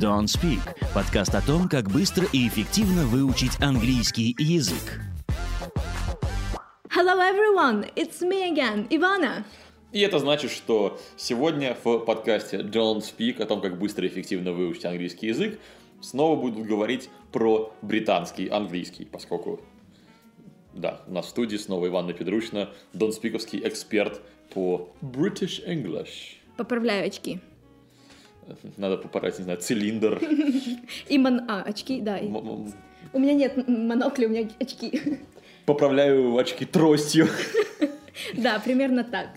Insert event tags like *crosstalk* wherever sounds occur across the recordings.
Don't Speak – подкаст о том, как быстро и эффективно выучить английский язык. Hello everyone, it's me again, Ivana. И это значит, что сегодня в подкасте Don't Speak о том, как быстро и эффективно выучить английский язык, снова будут говорить про британский английский, поскольку, да, у нас в студии снова Иванна Педручна, донспиковский эксперт по British English. Поправляю очки. Надо поправить, не знаю, цилиндр. И мон... А, очки, да. У меня нет монокля, у меня очки. Поправляю очки тростью. Да, примерно так.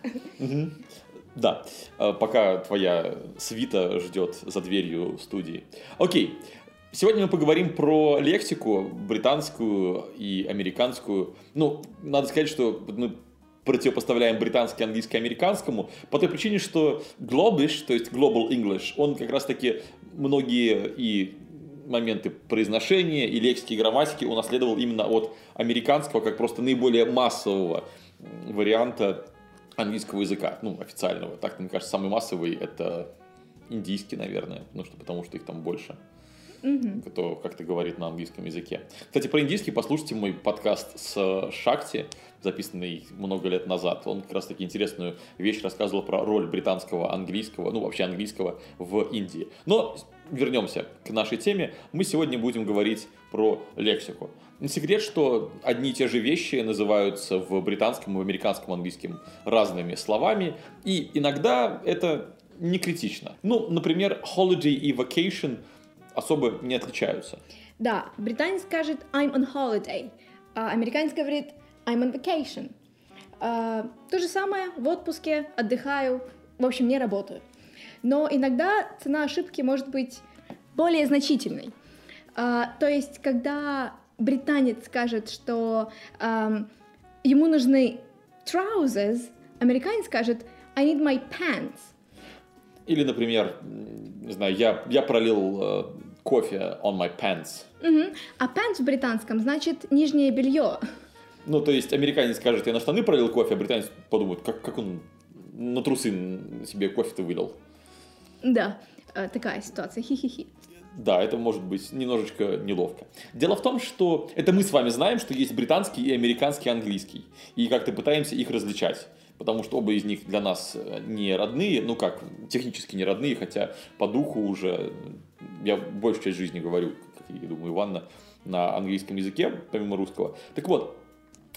Да, э, пока твоя свита ждет за дверью студии. Окей, сегодня мы поговорим про лексику британскую и американскую. Ну, надо сказать, что мы противопоставляем британский, английский американскому по той причине, что Globish, то есть Global English, он как раз таки многие и моменты произношения и лексики, и грамматики унаследовал именно от американского, как просто наиболее массового варианта английского языка, ну, официального. Так, мне кажется, самый массовый это индийский, наверное, ну, что, потому что их там больше. Кто как-то говорит на английском языке. Кстати, про индийский послушайте мой подкаст с Шакти, записанный много лет назад. Он как раз таки интересную вещь рассказывал про роль британского английского, ну вообще английского в Индии. Но вернемся к нашей теме. Мы сегодня будем говорить про лексику. Не секрет, что одни и те же вещи называются в британском и в американском английском разными словами, и иногда это не критично. Ну, например, holiday и vacation особо не отличаются. Да, британец скажет I'm on holiday, а американец говорит I'm on vacation. А, то же самое в отпуске, отдыхаю, в общем, не работаю. Но иногда цена ошибки может быть более значительной. А, то есть, когда британец скажет, что ам, ему нужны trousers, американец скажет I need my pants. Или, например, не знаю, я, я пролил э, кофе on my pants. Мгм. А pants в британском значит нижнее белье. Ну, то есть, американец скажет, я на штаны пролил кофе, а британец подумает, как, как он на трусы себе кофе-то вылил. Да, э, такая ситуация, хи-хи-хи. Да, это может быть немножечко неловко. Дело в том, что это мы с вами знаем, что есть британский и американский английский. И как-то пытаемся их различать. Потому что оба из них для нас э, не родные, ну как, технически не родные, хотя по духу уже э, я большую часть жизни говорю, как я думаю, Иванна, на английском языке, помимо русского. Так вот,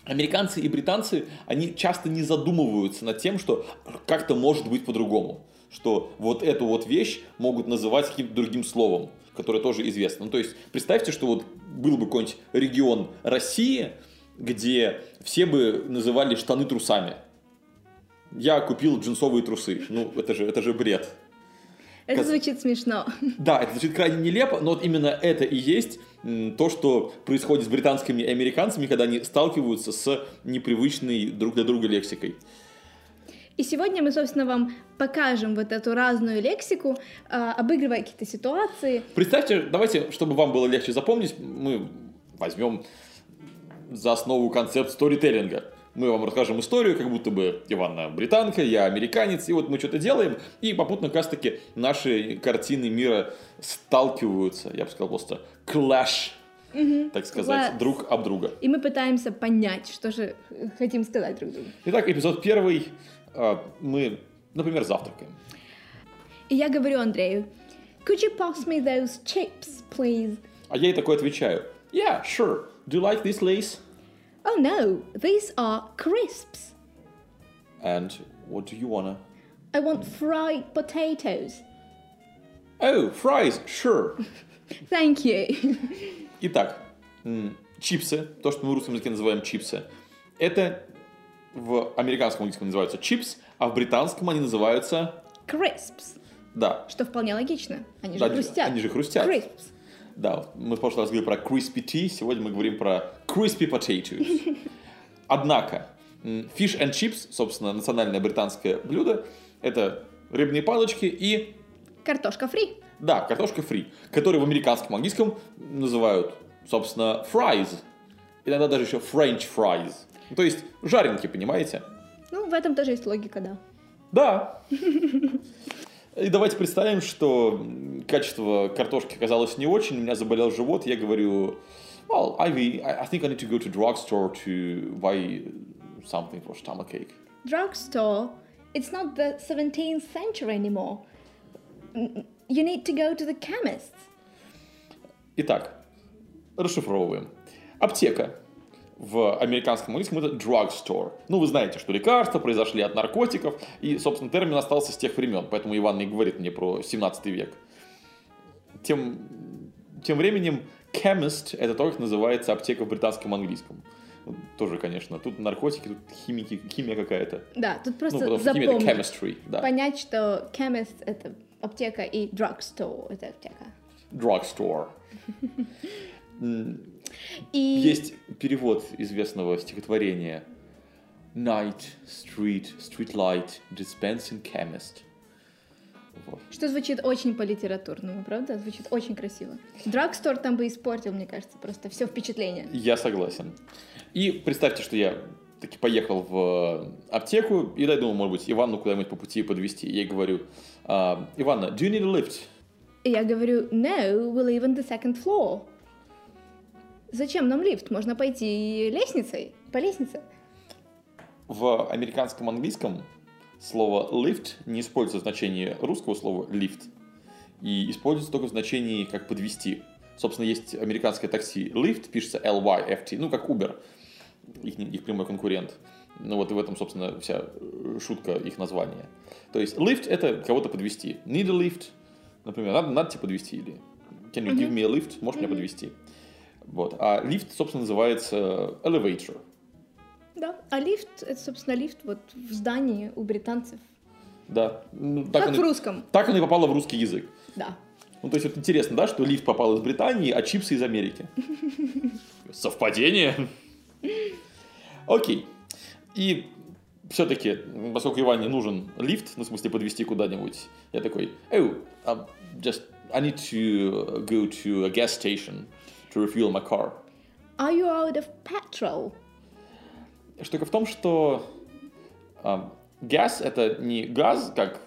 американцы и британцы, они часто не задумываются над тем, что как-то может быть по-другому. Что вот эту вот вещь могут называть каким-то другим словом, которое тоже известно. Ну, то есть, представьте, что вот был бы какой-нибудь регион России, где все бы называли штаны трусами. Я купил джинсовые трусы. Ну, это же, это же бред. Это Каз- звучит смешно. Да, это звучит крайне нелепо, но вот именно это и есть то, что происходит с британскими и американцами, когда они сталкиваются с непривычной друг для друга лексикой. И сегодня мы, собственно, вам покажем вот эту разную лексику, а, обыгрывая какие-то ситуации. Представьте, давайте, чтобы вам было легче запомнить, мы возьмем за основу концепт сторителлинга. Мы вам расскажем историю, как будто бы Иванна британка, я американец, и вот мы что-то делаем, и попутно как раз таки наши картины мира сталкиваются, я бы сказал просто clash, так сказать, Clash. друг об друга. И мы пытаемся понять, что же хотим сказать друг другу. Итак, эпизод первый. А, Мы, например, завтракаем. И я говорю Андрею, could you pass me those chips, please? А я ей такой отвечаю. Yeah, sure. Do you like this lace? Oh no, these are crisps. And what do you wanna? I want fried potatoes. Oh, fries, sure. *laughs* Thank you. *laughs* Итак, чипсы, то, что мы в русском языке называем чипсы, это в американском английском называются чипс, а в британском они называются, Crisps. да, Что вполне логично. Они же Да, хрустят. они же хрустят. Crisps. Да, мы в прошлый раз говорили про crispy tea, сегодня мы говорим про crispy potatoes. *laughs* Однако, fish and chips, собственно, национальное британское блюдо, это рыбные палочки и, Картошка фри. да, картошка фри, которые в американском английском называют, собственно, fries. Иногда даже еще french fries. То есть жаренки, понимаете? Ну, в этом тоже есть логика, да. Да. *laughs* И давайте представим, что качество картошки казалось не очень, у меня заболел живот, я говорю, well, Ivy, I, I think I need to go to drugstore to buy something for stomachache. Drugstore, it's not the 17th century anymore. You need to go to the chemist. Итак, расшифровываем. Аптека в американском английском это drugstore. Ну, вы знаете, что лекарства произошли от наркотиков, и, собственно, термин остался с тех времен, поэтому Иван и говорит мне про 17 век. Тем, тем временем chemist – это то, как называется аптека в британском английском. Тоже, конечно, тут наркотики, тут химики, химия какая-то. Да, тут Ну, просто химия запомнить. chemistry, да. Понять, что chemist — это аптека, и drugstore — это аптека. Drugstore. И Есть перевод известного стихотворения Night, street, street light, dispensing chemist. Вот. что звучит очень по-литературному, правда? Звучит очень красиво. Drugstore там бы испортил, мне кажется, просто все впечатление. Я согласен. И представьте, что я таки поехал в аптеку, и дай думаю, может быть, Ивану куда-нибудь по пути подвести. Я говорю, «А, Иванна, do you need a lift? И я говорю, no, we live on the second floor. Зачем нам лифт? Можно пойти лестницей, по лестнице. В американском английском слово lift не используется в значении русского слова lift. И используется только в значении как подвести. Собственно, есть американское такси Lyft, пишется L-Y-F-T, ну, как Uber, их, их прямой конкурент. Ну, вот и в этом, собственно, вся э, шутка их названия. То есть lift – это кого-то подвести. Need a lift, например, надо, надо тебе подвести, или can you give me a lift, можешь меня подвести. Вот. А лифт, собственно, называется elevator. Да, а лифт — это, собственно, лифт вот в здании у британцев. Да. Ну, так, Как он, в русском, так он и попало в русский язык. да. Ну, то есть, вот интересно, да, что лифт попал из Британии, а чипсы из Америки. *laughs* Совпадение? Окей. И все-таки, поскольку Иване нужен лифт, ну, в смысле, подвести куда-нибудь, я такой, oh, um, just, I need to go to a gas station to refuel my car. Are you out of petrol? Штука в том, что газ это не газ, как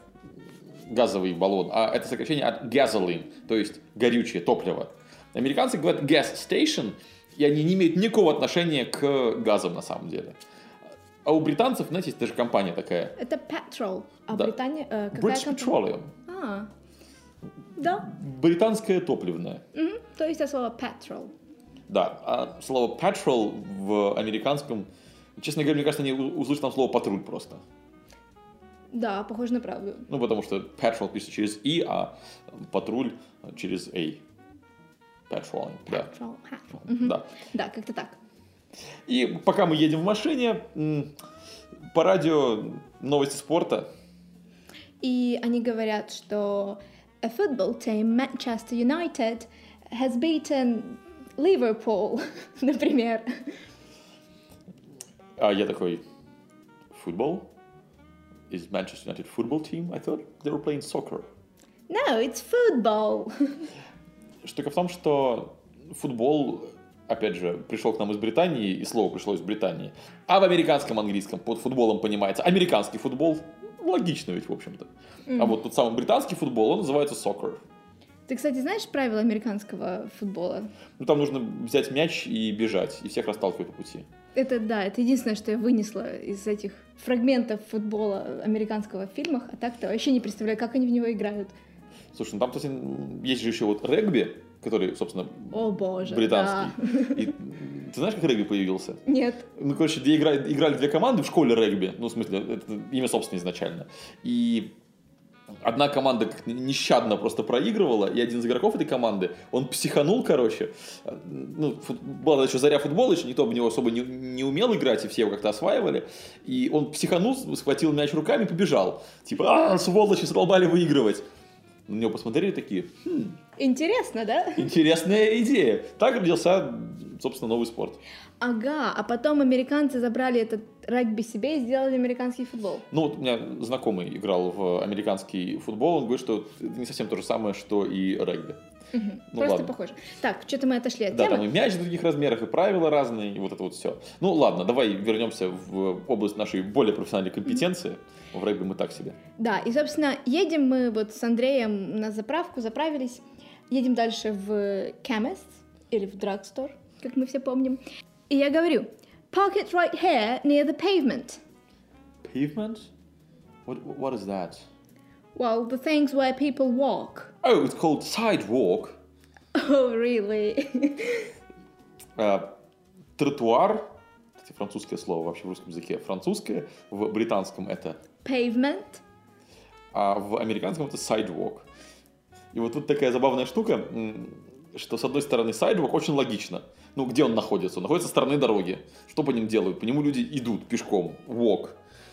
газовый баллон, а это сокращение от gasoline, то есть горючее, топливо. Американцы говорят gas station, и они не имеют никакого отношения к газам на самом деле. А у британцев, знаете, есть даже компания такая, Это petrol. А Да. Британия... э, какая British компания? Petroleum, А, да. британское топливное. Мгм. То есть это слово petrol. Да, а слово petrol в американском, честно говоря, мне кажется, они услышат там слово патруль просто. Да, похоже на правду. Ну, потому что petrol пишется через И, а патруль через A. Patrolling, да. Мгм. да. Да, как-то так. И пока мы едем в машине, по радио новости спорта. И они говорят, что a football team, Manchester United, has beaten Liverpool, *laughs* например. А я такой, футбол? Is Manchester United football team? I thought they were playing soccer. No, it's football. Штука в том, что футбол, опять же, пришел к нам из Британии, и слово пришло из Британии. А в американском английском под футболом понимается американский футбол. Логично ведь, в общем-то. А вот тот самый британский футбол, он называется soccer. Ты, кстати, знаешь правила американского футбола? Ну, там нужно взять мяч и бежать, и всех расталкивать по пути. Это, да, это единственное, что я вынесла из этих фрагментов футбола американского в фильмах, а так-то вообще не представляю, как они в него играют. Слушай, ну там, кстати, есть же еще вот регби, который, собственно, О боже, британский. да. И ты знаешь, как регби появился? Нет. Ну, короче, две игра- играли две команды в школе регби. Ну, в смысле, это имя собственно изначально. И одна команда нещадно просто проигрывала, и один из игроков этой команды, он психанул, короче. Ну, фут- была еще заря футбола, еще никто в него особо не, не умел играть, и все его как-то осваивали. И он психанул, схватил мяч руками и побежал. Типа, а, сволочи, задолбали выигрывать. На него посмотрели такие, «Хм, Интересно, да? Интересная идея. Так родился собственно, новый спорт. Ага, а потом американцы забрали этот регби себе и сделали американский футбол. Ну, вот у меня знакомый играл в американский футбол, он говорит, что это не совсем то же самое, что и регби. Угу. Ну, Просто ладно. похоже. Так, что-то мы отошли от Да, темы. там и мяч в других размерах, и правила разные, и вот это вот все. Ну, ладно, давай вернемся в область нашей более профессиональной компетенции. В регби мы так себе. Да, и, собственно, едем мы вот с Андреем на заправку, заправились, едем дальше в Chemist или в Drugstore, как мы все помним. И я говорю, park it right here near the pavement. Pavement? What, what is that? Well, the things where people walk. Oh, it's called sidewalk. *laughs* Oh, really? А, *laughs* тротуар, кстати, французское слово вообще в русском языке, французское, в британском это, Pavement? а в американском это sidewalk. И вот тут такая забавная штука, что с одной стороны sidewalk очень логично. Ну, где он находится? Он находится со стороны дороги. Что по ним делают? По нему люди идут пешком, walk.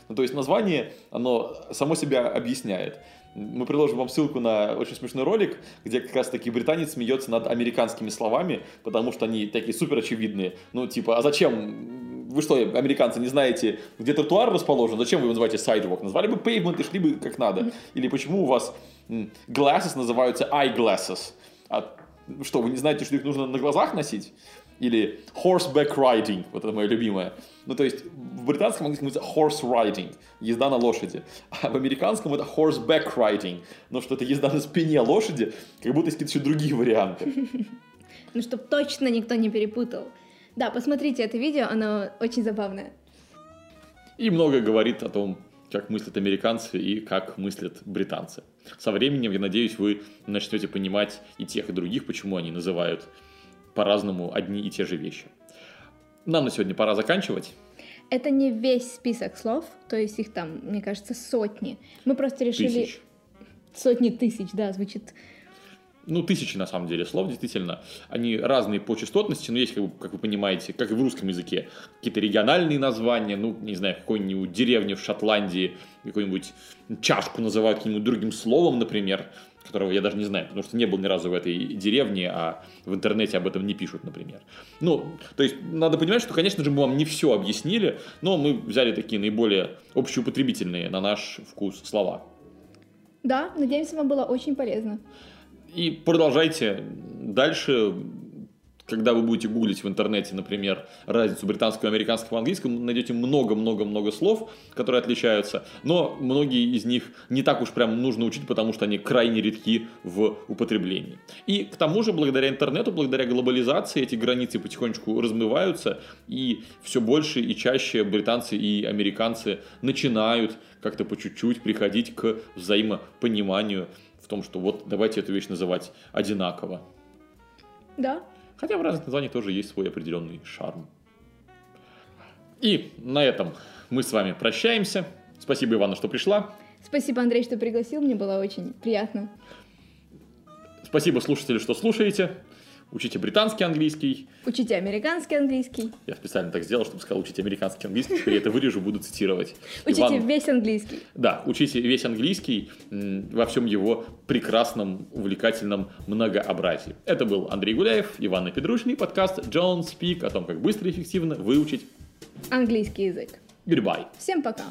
Ну, то есть название, оно само себя объясняет. Мы приложим вам ссылку на очень смешной ролик, где как раз таки британец смеется над американскими словами, потому что они такие супер очевидные. Ну, типа, а зачем? Вы что, американцы, не знаете, где тротуар расположен? Зачем вы его называете sidewalk? Назвали бы pavement и шли бы как надо. Или почему у вас glasses называются eyeglasses? А что, вы не знаете, что их нужно на глазах носить? Или horseback riding, вот это мое любимое. Ну, то есть, в британском английском это horse riding, езда на лошади. А в американском это horseback riding, но что это езда на спине лошади, как будто есть какие-то еще другие варианты. *laughs* Ну, чтобы точно никто не перепутал. Да, посмотрите это видео, оно очень забавное. И многое говорит о том, как мыслят американцы и как мыслят британцы. Со временем, я надеюсь, вы начнете понимать и тех, и других, почему они называют по-разному одни и те же вещи. Нам на сегодня пора заканчивать. Это не весь список слов, то есть их там, мне кажется, сотни. Мы просто решили... Тысяч. Сотни тысяч, да, звучит. Ну, тысячи, на самом деле, слов, действительно. Они разные по частотности, но есть, как, вы- как вы понимаете, как и в русском языке, какие-то региональные названия, ну, не знаю, какой-нибудь деревни в Шотландии, какую-нибудь чашку называют каким-нибудь другим словом, например, которого я даже не знаю, потому что не был ни разу в этой деревне, а в интернете об этом не пишут, например. Ну, то есть, надо понимать, что, конечно же, мы вам не все объяснили, но мы взяли такие наиболее общеупотребительные на наш вкус слова. Да, надеемся, вам было очень полезно. И продолжайте дальше, когда вы будете гуглить в интернете, например, разницу британского, американского, английского, найдете много-много-много слов, которые отличаются, но многие из них не так уж прям нужно учить, потому что они крайне редки в употреблении. И к тому же, благодаря интернету, благодаря глобализации, эти границы потихонечку размываются, и все больше и чаще британцы и американцы начинают как-то по чуть-чуть приходить к взаимопониманию в том, что вот давайте эту вещь называть одинаково. Да, Хотя в разных названиях тоже есть свой определенный шарм. И на этом мы с вами прощаемся. Спасибо, Ивана, что пришла. спасибо, Андрей, что пригласил, мне было очень приятно. Спасибо, слушатели, что слушаете. Учите британский английский. Учите американский английский. Я специально так сделал, чтобы сказал, учите американский английский. Теперь я это вырежу, буду цитировать. Учите Иван- весь английский. Да, учите весь английский во всем его прекрасном, увлекательном многообразии. Это был Андрей Гуляев, Иван Педрушный, подкаст John Speak о том, как быстро и эффективно выучить Английский язык. Goodbye. Всем пока.